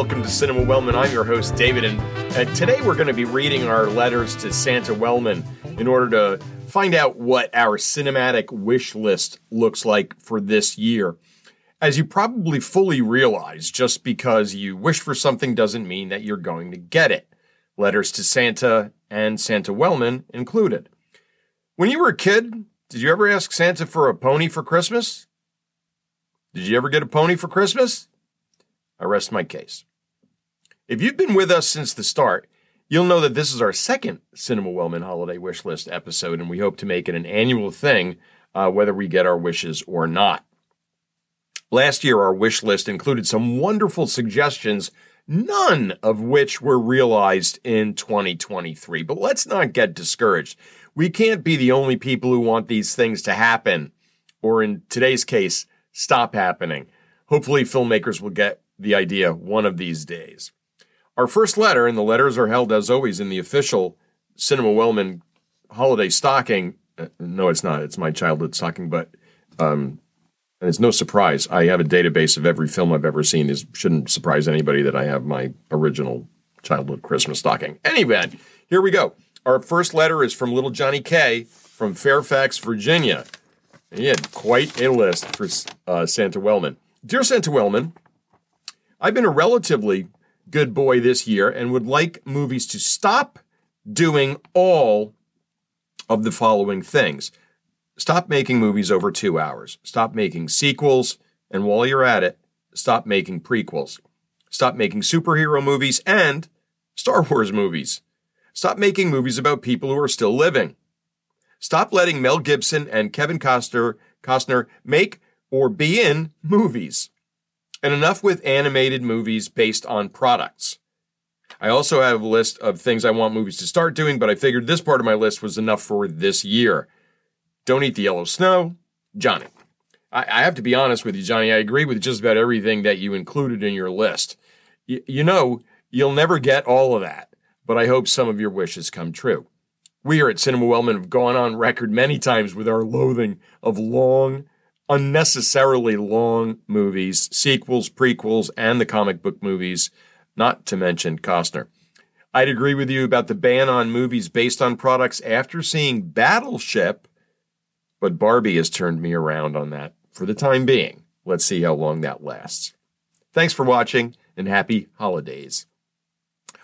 welcome to Cinema Wellman. I'm your host, David, and uh, today we're going to be reading our letters to Santa Wellman in order to find out what our cinematic wish list looks like for this year. As you probably fully realize, just because you wish for something doesn't mean that you're going to get it. Letters to Santa and Santa Wellman included. When you were a kid, did you ever ask Santa for a pony for Christmas? Did you ever get a pony for Christmas? I rest my case. If you've been with us since the start, you'll know that this is our second Cinema Wellman Holiday Wish List episode, and we hope to make it an annual thing, uh, whether we get our wishes or not. Last year, our wish list included some wonderful suggestions, none of which were realized in 2023. But let's not get discouraged. We can't be the only people who want these things to happen, or in today's case, stop happening. Hopefully, filmmakers will get the idea one of these days. Our first letter, and the letters are held as always in the official Cinema Wellman holiday stocking. Uh, no, it's not. It's my childhood stocking, but um, and it's no surprise. I have a database of every film I've ever seen. It shouldn't surprise anybody that I have my original childhood Christmas stocking. Anyway, here we go. Our first letter is from little Johnny K from Fairfax, Virginia. He had quite a list for uh, Santa Wellman. Dear Santa Wellman, I've been a relatively good boy this year and would like movies to stop doing all of the following things. Stop making movies over two hours. Stop making sequels. And while you're at it, stop making prequels. Stop making superhero movies and Star Wars movies. Stop making movies about people who are still living. Stop letting Mel Gibson and Kevin Costner, Costner make or be in movies and enough with animated movies based on products. I also have a list of things I want movies to start doing, but I figured this part of my list was enough for this year. Don't eat the yellow snow, Johnny. I, I have to be honest with you, Johnny. I agree with just about everything that you included in your list. Y- you know, you'll never get all of that, but I hope some of your wishes come true. We here at Cinema Wellman have gone on record many times with our loathing of long, unnecessarily long movies, sequels, prequels, and the comic book movies, not to mention Costner. I'd agree with you about the ban on movies based on products after seeing Battleship, but Barbie has turned me around on that for the time being. Let's see how long that lasts. Thanks for watching and happy holidays.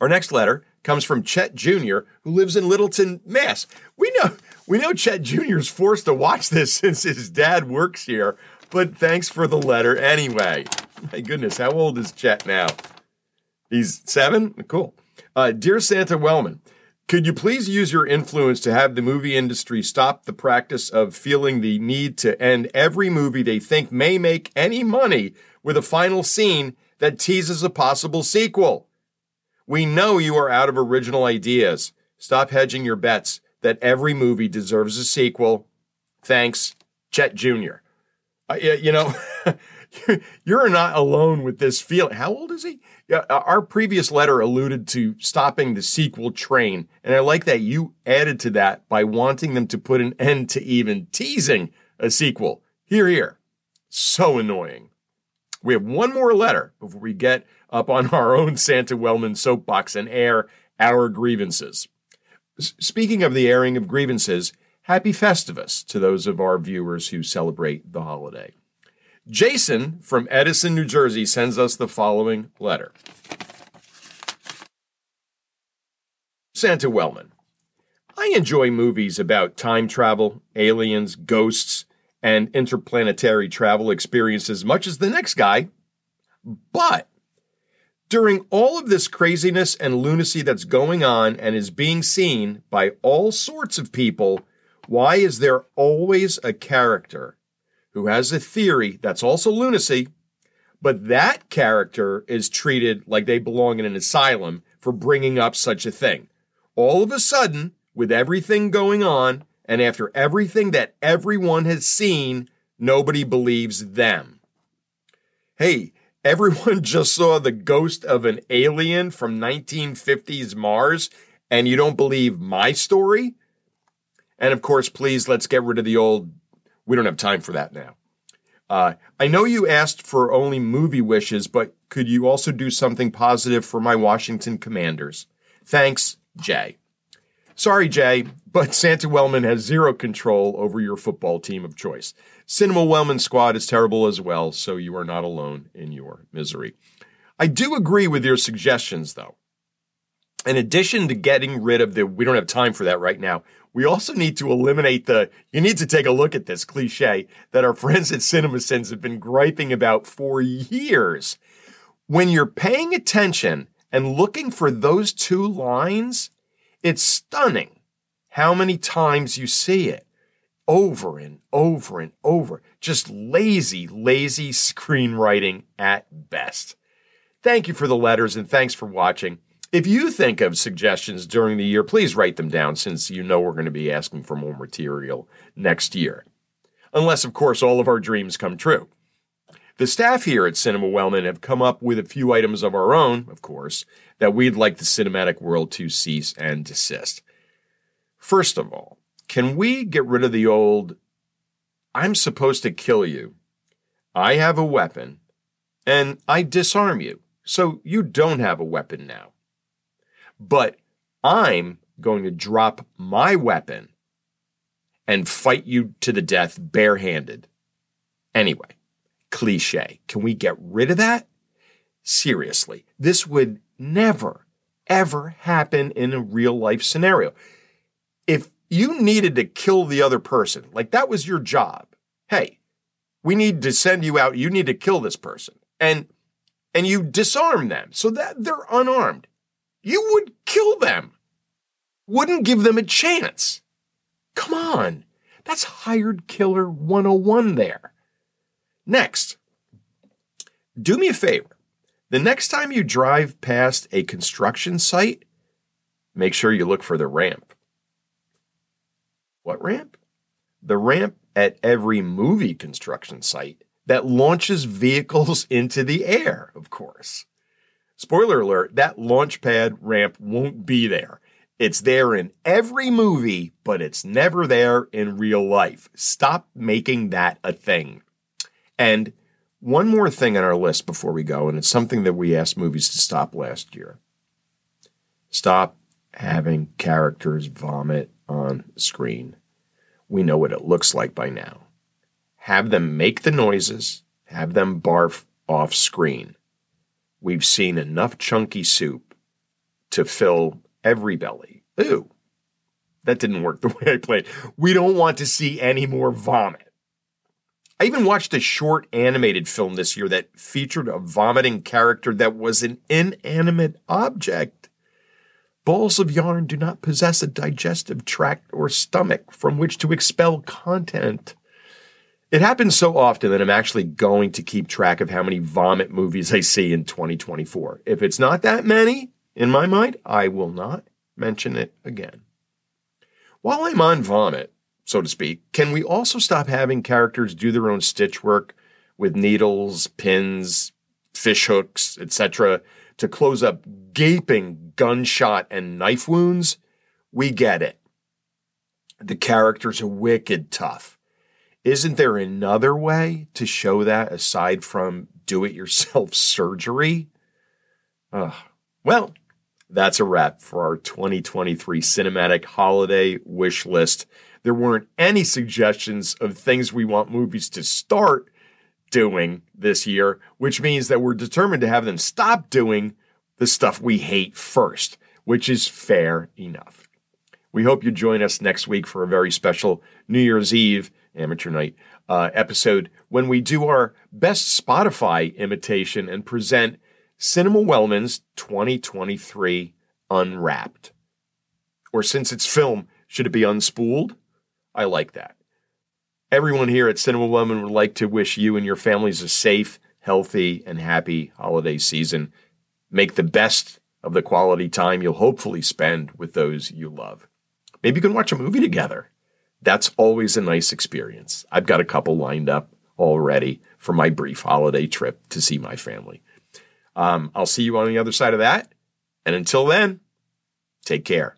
Our next letter comes from Chet Jr., who lives in Littleton, Mass. We know we know Chet Jr. is forced to watch this since his dad works here, but thanks for the letter anyway. My goodness, how old is Chet now? He's seven? Cool. Uh, Dear Santa Wellman, could you please use your influence to have the movie industry stop the practice of feeling the need to end every movie they think may make any money with a final scene that teases a possible sequel? We know you are out of original ideas. Stop hedging your bets that every movie deserves a sequel. Thanks, Chet Jr. Uh, you know, you're not alone with this feeling. How old is he? Yeah, uh, our previous letter alluded to stopping the sequel train, and I like that you added to that by wanting them to put an end to even teasing a sequel. Hear, hear. So annoying. We have one more letter before we get up on our own Santa Wellman soapbox and air our grievances. Speaking of the airing of grievances, happy Festivus to those of our viewers who celebrate the holiday. Jason from Edison, New Jersey sends us the following letter Santa Wellman. I enjoy movies about time travel, aliens, ghosts, and interplanetary travel experiences as much as the next guy. But during all of this craziness and lunacy that's going on and is being seen by all sorts of people, why is there always a character who has a theory that's also lunacy, but that character is treated like they belong in an asylum for bringing up such a thing? All of a sudden, with everything going on, and after everything that everyone has seen, nobody believes them. Hey, everyone just saw the ghost of an alien from 1950s Mars and you don't believe my story? And of course, please let's get rid of the old, we don't have time for that now. Uh, I know you asked for only movie wishes, but could you also do something positive for my Washington Commanders? Thanks, Jay. Sorry, Jay, but Santa Wellman has zero control over your football team of choice. Cinema Wellman squad is terrible as well, so you are not alone in your misery. I do agree with your suggestions, though. In addition to getting rid of the, we don't have time for that right now, we also need to eliminate the, you need to take a look at this cliche that our friends at CinemaSins have been griping about for years. When you're paying attention and looking for those two lines, it's stunning how many times you see it over and over and over. Just lazy, lazy screenwriting at best. Thank you for the letters and thanks for watching. If you think of suggestions during the year, please write them down since you know we're going to be asking for more material next year. Unless, of course, all of our dreams come true. The staff here at Cinema Wellman have come up with a few items of our own, of course, that we'd like the cinematic world to cease and desist. First of all, can we get rid of the old, I'm supposed to kill you, I have a weapon, and I disarm you, so you don't have a weapon now. But I'm going to drop my weapon and fight you to the death barehanded. Anyway, cliche. Can we get rid of that? Seriously, this would never, ever happen in a real life scenario. If you needed to kill the other person, like that was your job, hey, we need to send you out. You need to kill this person. And and you disarm them so that they're unarmed you would kill them. Wouldn't give them a chance. Come on. That's hired killer 101 there. Next, do me a favor. The next time you drive past a construction site, make sure you look for the ramp. What ramp? The ramp at every movie construction site that launches vehicles into the air, of course. Spoiler alert, that launch pad ramp won't be there. It's there in every movie, but it's never there in real life. Stop making that a thing. And one more thing on our list before we go, and it's something that we asked movies to stop last year. Stop having characters vomit on screen. We know what it looks like by now. Have them make the noises, have them barf off screen. We've seen enough chunky soup to fill every belly. Ooh, that didn't work the way I planned. We don't want to see any more vomit. I even watched a short animated film this year that featured a vomiting character that was an inanimate object. Balls of yarn do not possess a digestive tract or stomach from which to expel content. It happens so often that I'm actually going to keep track of how many vomit movies I see in 2024. If it's not that many, in my mind, I will not mention it again. While I'm on vomit, so to speak, can we also stop having characters do their own stitch work with needles, pins, fish hooks, etc., to close up gaping gunshot and knife wounds? We get it. The characters are wicked tough isn't there another way to show that aside from do it yourself surgery? Uh, well, that's a wrap for our 2023 cinematic holiday wish list. There weren't any suggestions of things we want movies to start doing this year, which means that we're determined to have them stop doing the stuff we hate first, which is fair enough. We hope you join us next week for a very special New Year's Eve Amateur Night uh, episode when we do our best Spotify imitation and present Cinema Wellman's 2023 Unwrapped. Or since it's film, should it be unspooled? I like that. Everyone here at Cinema Wellman would like to wish you and your families a safe, healthy, and happy holiday season. Make the best of the quality time you'll hopefully spend with those you love. Maybe you can watch a movie together that's always a nice experience. I've got a couple lined up already for my brief holiday trip to see my family. Um, I'll see you on the other side of that. And until then, take care.